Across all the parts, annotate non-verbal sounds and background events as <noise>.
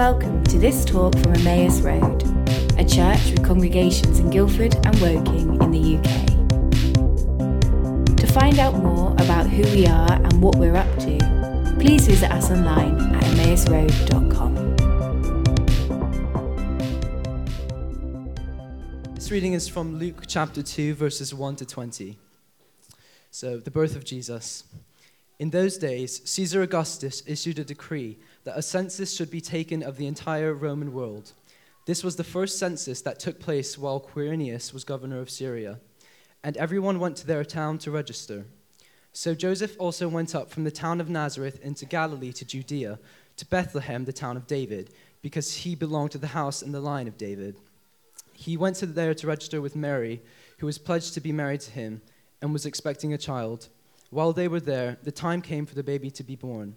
welcome to this talk from Emmaus Road, a church with congregations in Guildford and Woking in the UK. To find out more about who we are and what we're up to, please visit us online at emmausroad.com. This reading is from Luke chapter 2, verses 1 to 20. So, the birth of Jesus. In those days, Caesar Augustus issued a decree that a census should be taken of the entire Roman world. This was the first census that took place while Quirinius was governor of Syria, and everyone went to their town to register. So Joseph also went up from the town of Nazareth into Galilee to Judea, to Bethlehem, the town of David, because he belonged to the house and the line of David. He went to there to register with Mary, who was pledged to be married to him and was expecting a child. While they were there, the time came for the baby to be born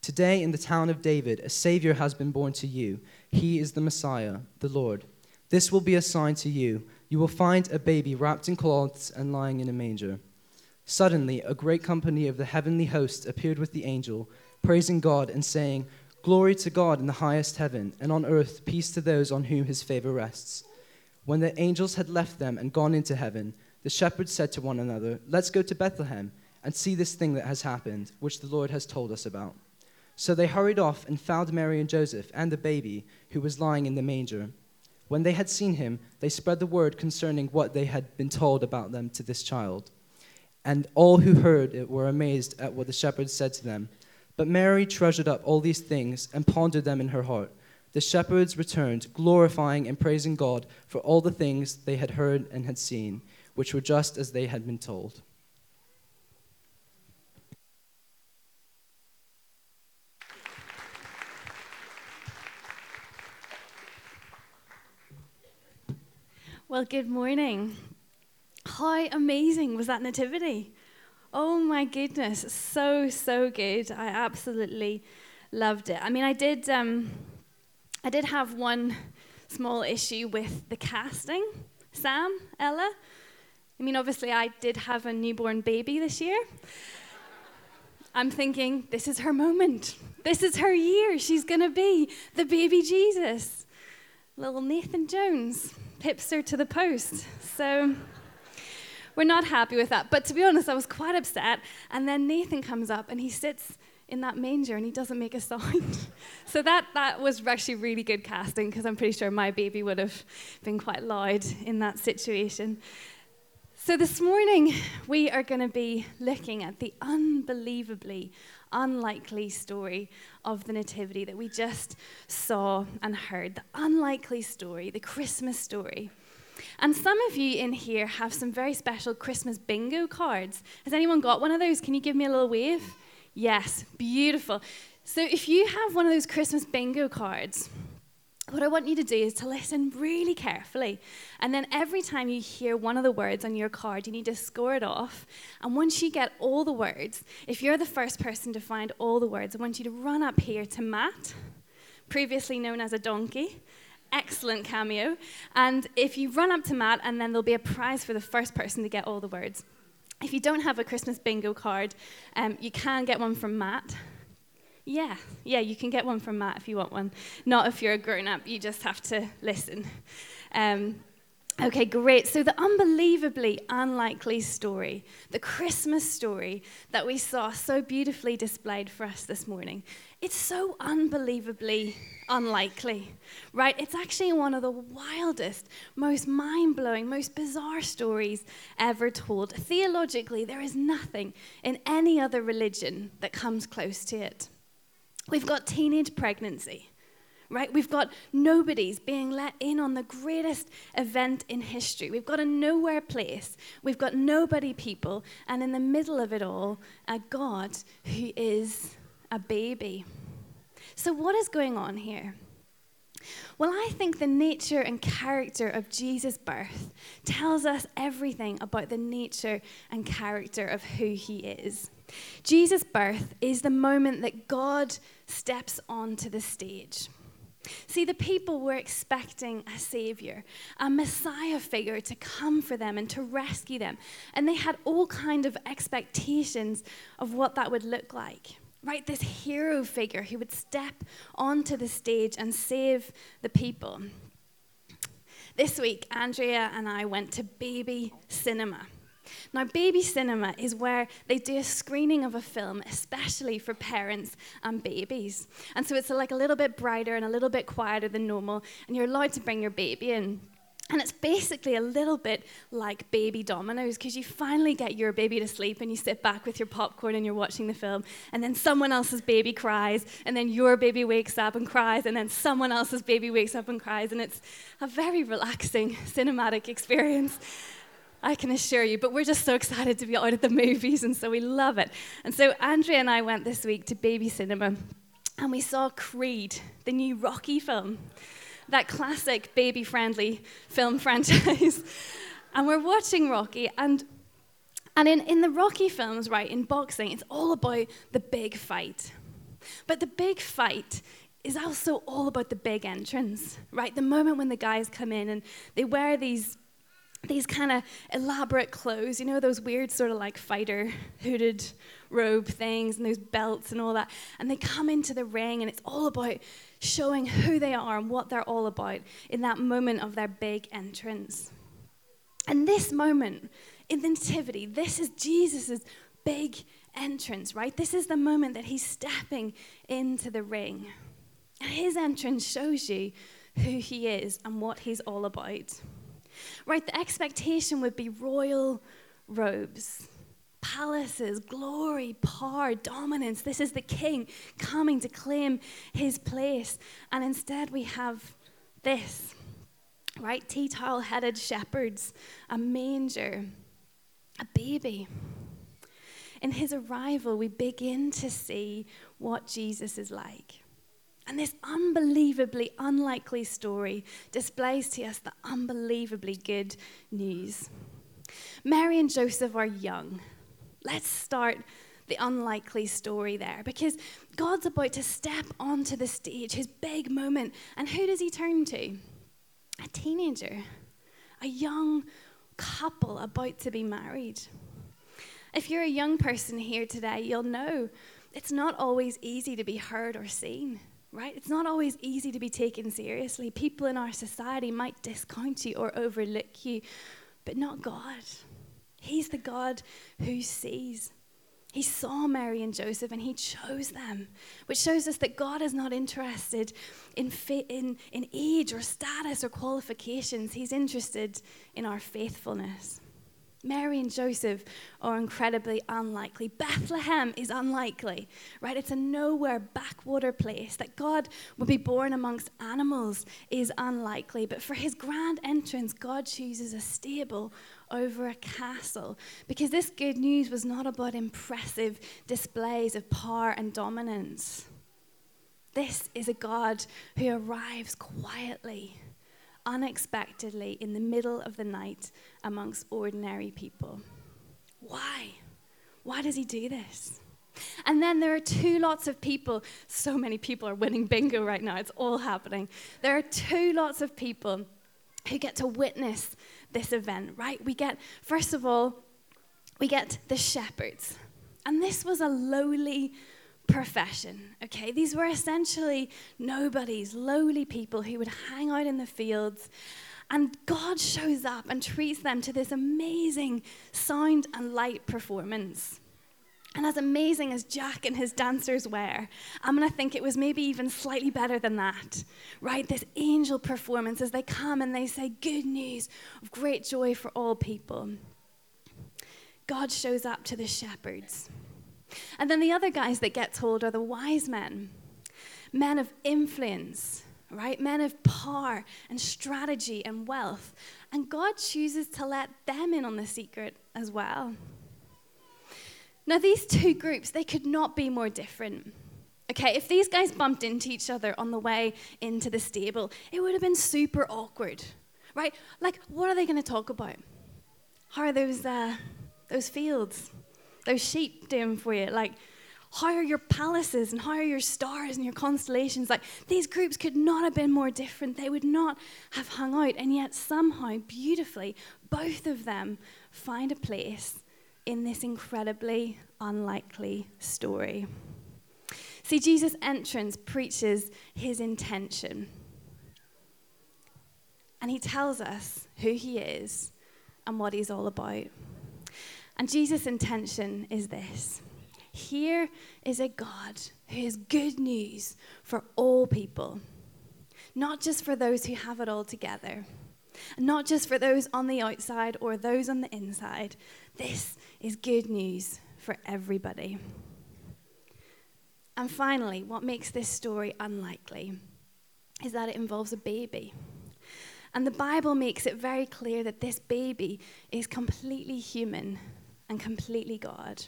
Today, in the town of David, a Savior has been born to you. He is the Messiah, the Lord. This will be a sign to you. You will find a baby wrapped in cloths and lying in a manger. Suddenly, a great company of the heavenly host appeared with the angel, praising God and saying, Glory to God in the highest heaven, and on earth peace to those on whom his favor rests. When the angels had left them and gone into heaven, the shepherds said to one another, Let's go to Bethlehem and see this thing that has happened, which the Lord has told us about. So they hurried off and found Mary and Joseph and the baby who was lying in the manger. When they had seen him, they spread the word concerning what they had been told about them to this child. And all who heard it were amazed at what the shepherds said to them. But Mary treasured up all these things and pondered them in her heart. The shepherds returned, glorifying and praising God for all the things they had heard and had seen, which were just as they had been told. Well, good morning. How amazing was that nativity? Oh my goodness, so so good. I absolutely loved it. I mean, I did um, I did have one small issue with the casting. Sam, Ella. I mean, obviously, I did have a newborn baby this year. I'm thinking, this is her moment. This is her year. She's going to be the baby Jesus. Little Nathan Jones hipster to the post. So we're not happy with that. But to be honest, I was quite upset. And then Nathan comes up and he sits in that manger and he doesn't make a sound. <laughs> so that, that was actually really good casting because I'm pretty sure my baby would have been quite loud in that situation. So this morning, we are going to be looking at the unbelievably unlikely story of the Nativity that we just saw and heard. The unlikely story, the Christmas story. And some of you in here have some very special Christmas bingo cards. Has anyone got one of those? Can you give me a little wave? Yes, beautiful. So if you have one of those Christmas bingo cards, what I want you to do is to listen really carefully. And then every time you hear one of the words on your card, you need to score it off. And once you get all the words, if you're the first person to find all the words, I want you to run up here to Matt, previously known as a donkey. Excellent cameo. And if you run up to Matt, and then there'll be a prize for the first person to get all the words. If you don't have a Christmas bingo card, um, you can get one from Matt. Yeah, yeah, you can get one from Matt if you want one. Not if you're a grown up, you just have to listen. Um, okay, great. So, the unbelievably unlikely story, the Christmas story that we saw so beautifully displayed for us this morning, it's so unbelievably unlikely, right? It's actually one of the wildest, most mind blowing, most bizarre stories ever told. Theologically, there is nothing in any other religion that comes close to it. We've got teenage pregnancy, right? We've got nobodies being let in on the greatest event in history. We've got a nowhere place. We've got nobody people. And in the middle of it all, a God who is a baby. So, what is going on here? Well, I think the nature and character of Jesus' birth tells us everything about the nature and character of who he is. Jesus' birth is the moment that God steps onto the stage. See, the people were expecting a savior, a messiah figure to come for them and to rescue them. And they had all kind of expectations of what that would look like right? This hero figure who would step onto the stage and save the people. This week, Andrea and I went to Baby Cinema. Now, Baby Cinema is where they do a screening of a film, especially for parents and babies. And so it's like a little bit brighter and a little bit quieter than normal, and you're allowed to bring your baby in. And it's basically a little bit like baby dominoes because you finally get your baby to sleep and you sit back with your popcorn and you're watching the film, and then someone else's baby cries, and then your baby wakes up and cries, and then someone else's baby wakes up and cries, and it's a very relaxing cinematic experience. I can assure you, but we're just so excited to be out at the movies, and so we love it. And so Andrea and I went this week to Baby Cinema, and we saw Creed, the new Rocky film that classic baby friendly film <laughs> franchise. and we're watching Rocky, and, and in, in the Rocky films, right, in boxing, it's all about the big fight. But the big fight is also all about the big entrance, right? The moment when the guys come in and they wear these these kind of elaborate clothes, you know, those weird sort of like fighter hooded robe things and those belts and all that. And they come into the ring and it's all about showing who they are and what they're all about in that moment of their big entrance. And this moment in the Nativity, this is Jesus' big entrance, right? This is the moment that he's stepping into the ring. And his entrance shows you who he is and what he's all about. Right? The expectation would be royal robes palaces, glory, power, dominance. This is the king coming to claim his place. And instead, we have this, right? Tea towel headed shepherds, a manger, a baby. In his arrival, we begin to see what Jesus is like. And this unbelievably unlikely story displays to us the unbelievably good news. Mary and Joseph are young, Let's start the unlikely story there because God's about to step onto the stage, his big moment. And who does he turn to? A teenager, a young couple about to be married. If you're a young person here today, you'll know it's not always easy to be heard or seen, right? It's not always easy to be taken seriously. People in our society might discount you or overlook you, but not God. He's the God who sees. He saw Mary and Joseph and he chose them, which shows us that God is not interested in, in, in age or status or qualifications. He's interested in our faithfulness. Mary and Joseph are incredibly unlikely. Bethlehem is unlikely, right? It's a nowhere backwater place. That God would be born amongst animals is unlikely. But for his grand entrance, God chooses a stable over a castle because this good news was not about impressive displays of power and dominance. This is a God who arrives quietly unexpectedly in the middle of the night amongst ordinary people. Why? Why does he do this? And then there are two lots of people. So many people are winning bingo right now. It's all happening. There are two lots of people who get to witness this event, right? We get, first of all, we get the shepherds. And this was a lowly profession, okay? These were essentially nobodies, lowly people who would hang out in the fields. And God shows up and treats them to this amazing sound and light performance. And as amazing as Jack and his dancers were, I'm going to think it was maybe even slightly better than that, right? This angel performance as they come and they say, Good news of great joy for all people. God shows up to the shepherds. And then the other guys that get told are the wise men, men of influence, right? Men of power and strategy and wealth. And God chooses to let them in on the secret as well. Now, these two groups, they could not be more different. Okay, if these guys bumped into each other on the way into the stable, it would have been super awkward, right? Like, what are they going to talk about? How are those, uh, those fields, those sheep doing for you? Like, how are your palaces and how are your stars and your constellations? Like, these groups could not have been more different. They would not have hung out. And yet, somehow, beautifully, both of them find a place in this incredibly unlikely story. See, Jesus' entrance preaches his intention. And he tells us who he is and what he's all about. And Jesus' intention is this here is a God who is good news for all people, not just for those who have it all together, not just for those on the outside or those on the inside. This is good news for everybody. And finally, what makes this story unlikely is that it involves a baby. And the Bible makes it very clear that this baby is completely human and completely God.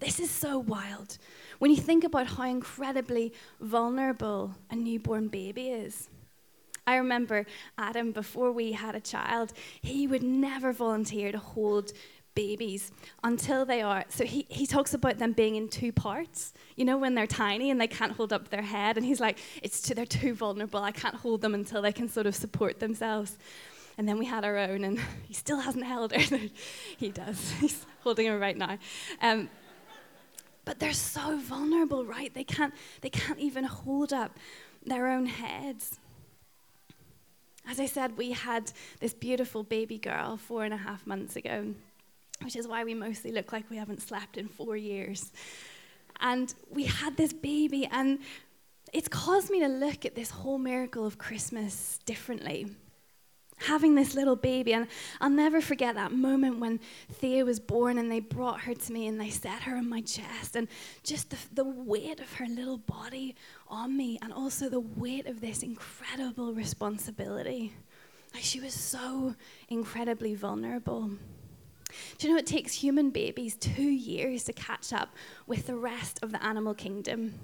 This is so wild when you think about how incredibly vulnerable a newborn baby is. I remember Adam, before we had a child, he would never volunteer to hold babies until they are. So he, he talks about them being in two parts, you know, when they're tiny and they can't hold up their head. And he's like, it's too, they're too vulnerable. I can't hold them until they can sort of support themselves. And then we had our own, and <laughs> he still hasn't held her. <laughs> he does. <laughs> He's holding her right now. Um, but they're so vulnerable, right? They can't, they can't even hold up their own heads. As I said, we had this beautiful baby girl four and a half months ago which is why we mostly look like we haven't slept in four years. And we had this baby, and it's caused me to look at this whole miracle of Christmas differently. Having this little baby, and I'll never forget that moment when Thea was born and they brought her to me and they set her on my chest, and just the, the weight of her little body on me, and also the weight of this incredible responsibility. Like she was so incredibly vulnerable. Do you know it takes human babies two years to catch up with the rest of the animal kingdom?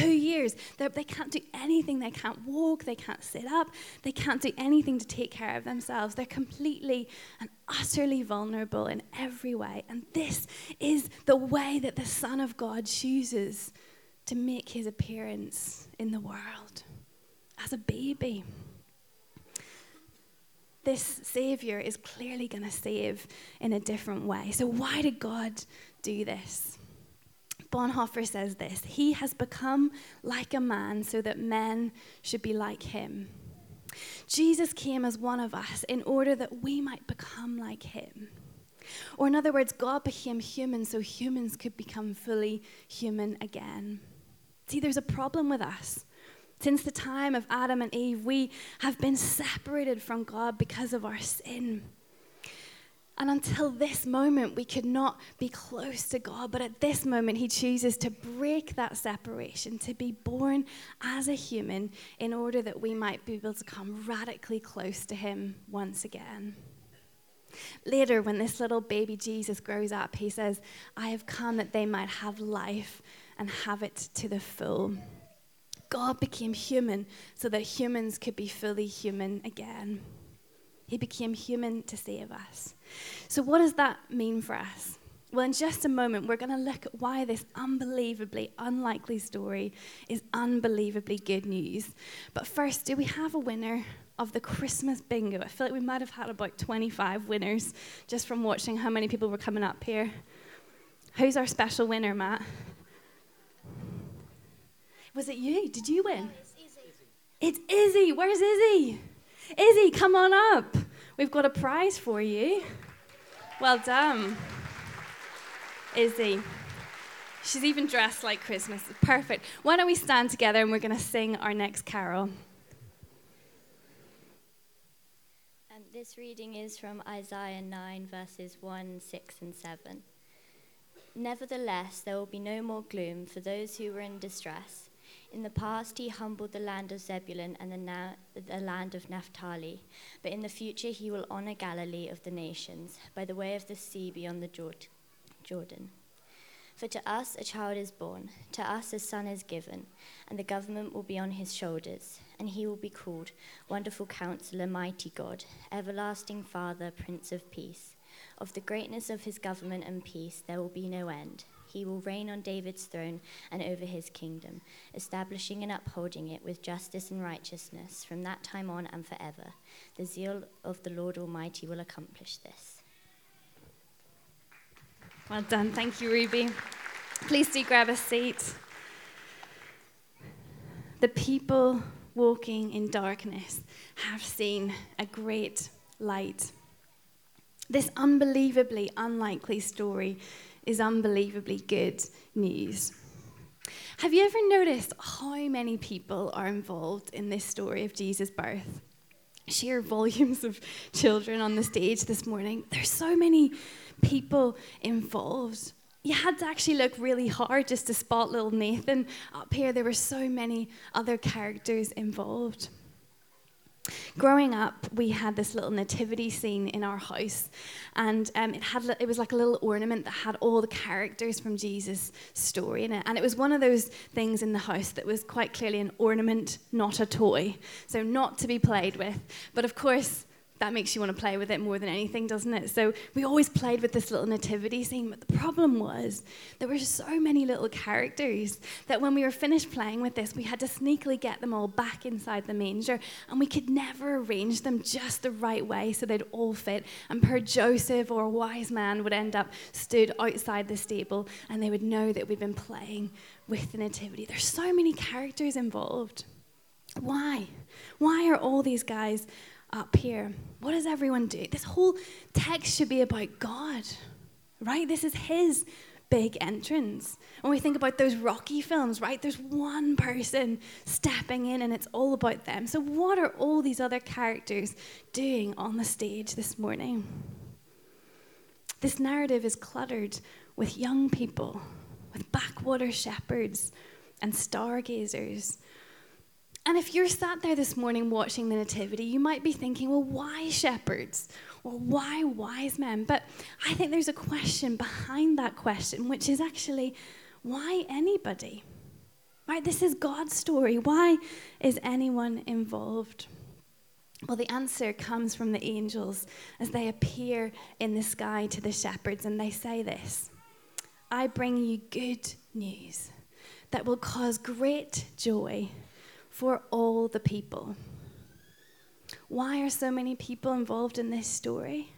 Two years. They're, they can not do anything. They can't walk. They can't sit up. They can't do anything to take care of themselves. They're completely and utterly vulnerable in every way. And this is the way that the Son of God chooses to make his appearance in the world as a baby this Savior is clearly going to save in a different way. So, why did God do this? Bonhoeffer says this He has become like a man so that men should be like him. Jesus came as one of us in order that we might become like him. Or, in other words, God became human so humans could become fully human again. See, there's a problem with us. Since the time of Adam and Eve, we have been separated from God because of our sin. And until this moment, we could not be close to God. But at this moment, He chooses to break that separation, to be born as a human in order that we might be able to come radically close to Him once again. Later, when this little baby Jesus grows up, He says, I have come that they might have life and have it to the full. God became human so that humans could be fully human again. He became human to save us. So, what does that mean for us? Well, in just a moment, we're going to look at why this unbelievably unlikely story is unbelievably good news. But first, do we have a winner of the Christmas bingo? I feel like we might have had about 25 winners just from watching how many people were coming up here. Who's our special winner, Matt? Was it you? Did you win? it's Izzy. It's Izzy. Where's Izzy? Izzy, come on up. We've got a prize for you. Well done. Izzy. She's even dressed like Christmas. Perfect. Why don't we stand together and we're going to sing our next carol? And this reading is from Isaiah 9, verses 1, 6, and 7. Nevertheless, there will be no more gloom for those who were in distress. In the past, he humbled the land of Zebulun and the, na- the, land of Naphtali, but in the future, he will honor Galilee of the nations by the way of the sea beyond the Jordan. For to us a child is born, to us a son is given, and the government will be on his shoulders, and he will be called Wonderful Counselor, Mighty God, Everlasting Father, Prince of Peace. Of the greatness of his government and peace there will be no end. He will reign on David's throne and over his kingdom, establishing and upholding it with justice and righteousness from that time on and forever. The zeal of the Lord Almighty will accomplish this. Well done. Thank you, Ruby. Please do grab a seat. The people walking in darkness have seen a great light. This unbelievably unlikely story is unbelievably good news. Have you ever noticed how many people are involved in this story of Jesus' birth? Sheer volumes of children on the stage this morning. There's so many people involved. You had to actually look really hard just to spot little Nathan up here. There were so many other characters involved. Growing up, we had this little nativity scene in our house, and um, it had it was like a little ornament that had all the characters from Jesus' story in it, and it was one of those things in the house that was quite clearly an ornament, not a toy, so not to be played with. But of course, that makes you want to play with it more than anything, doesn't it? So we always played with this little nativity scene, but the problem was there were so many little characters that when we were finished playing with this, we had to sneakily get them all back inside the manger, and we could never arrange them just the right way so they'd all fit. And per Joseph or a wise man would end up stood outside the stable, and they would know that we'd been playing with the nativity. There's so many characters involved. Why? Why are all these guys up here. What does everyone do? This whole text should be about God, right? This is His big entrance. When we think about those Rocky films, right? There's one person stepping in and it's all about them. So, what are all these other characters doing on the stage this morning? This narrative is cluttered with young people, with backwater shepherds and stargazers and if you're sat there this morning watching the Nativity, you might be thinking, well, why shepherds? Or why wise men? But I think there's a question behind that question, which is actually, why anybody? Right? This is God's story. Why is anyone involved? Well, the answer comes from the angels as they appear in the sky to the shepherds, and they say this I bring you good news that will cause great joy for all the people. Why are so many people involved in this story?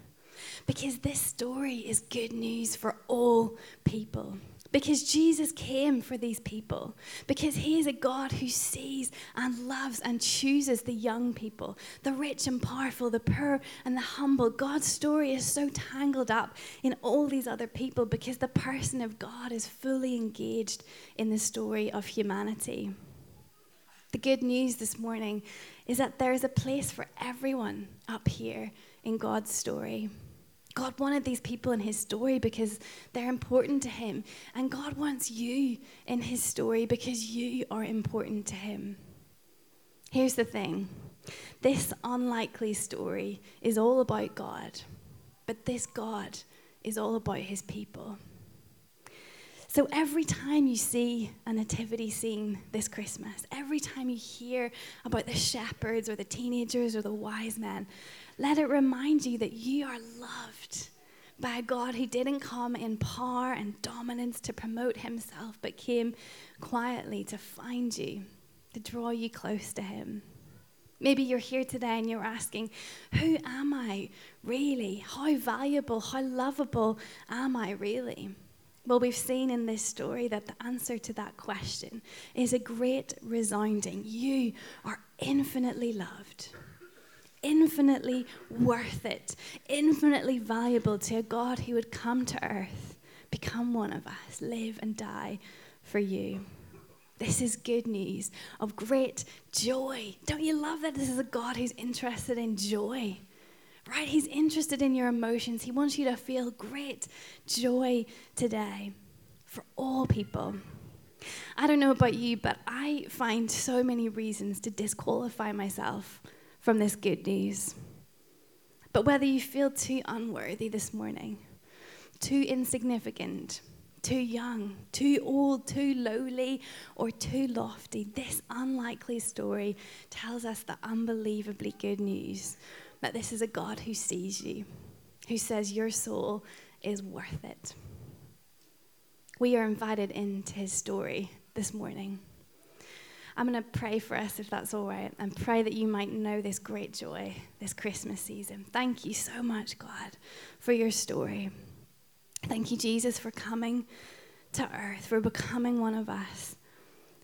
Because this story is good news for all people. Because Jesus came for these people. Because He is a God who sees and loves and chooses the young people, the rich and powerful, the poor and the humble. God's story is so tangled up in all these other people because the person of God is fully engaged in the story of humanity. The good news this morning is that there is a place for everyone up here in God's story. God wanted these people in his story because they're important to him. And God wants you in his story because you are important to him. Here's the thing this unlikely story is all about God, but this God is all about his people. So every time you see a nativity scene this Christmas, every time you hear about the shepherds or the teenagers or the wise men, let it remind you that you are loved by a God who didn't come in power and dominance to promote himself, but came quietly to find you, to draw you close to him. Maybe you're here today and you're asking, Who am I really? How valuable, how lovable am I really? Well, we've seen in this story that the answer to that question is a great resounding. You are infinitely loved, infinitely worth it, infinitely valuable to a God who would come to earth, become one of us, live and die for you. This is good news of great joy. Don't you love that this is a God who's interested in joy? Right? He's interested in your emotions. He wants you to feel great joy today for all people. I don't know about you, but I find so many reasons to disqualify myself from this good news. But whether you feel too unworthy this morning, too insignificant, too young, too old, too lowly, or too lofty. This unlikely story tells us the unbelievably good news that this is a God who sees you, who says your soul is worth it. We are invited into his story this morning. I'm going to pray for us, if that's all right, and pray that you might know this great joy this Christmas season. Thank you so much, God, for your story. Thank you, Jesus, for coming to earth, for becoming one of us,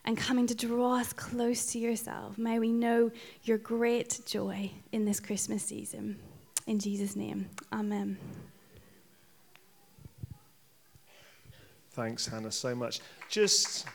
and coming to draw us close to yourself. May we know your great joy in this Christmas season. In Jesus' name, amen. Thanks, Hannah, so much. Just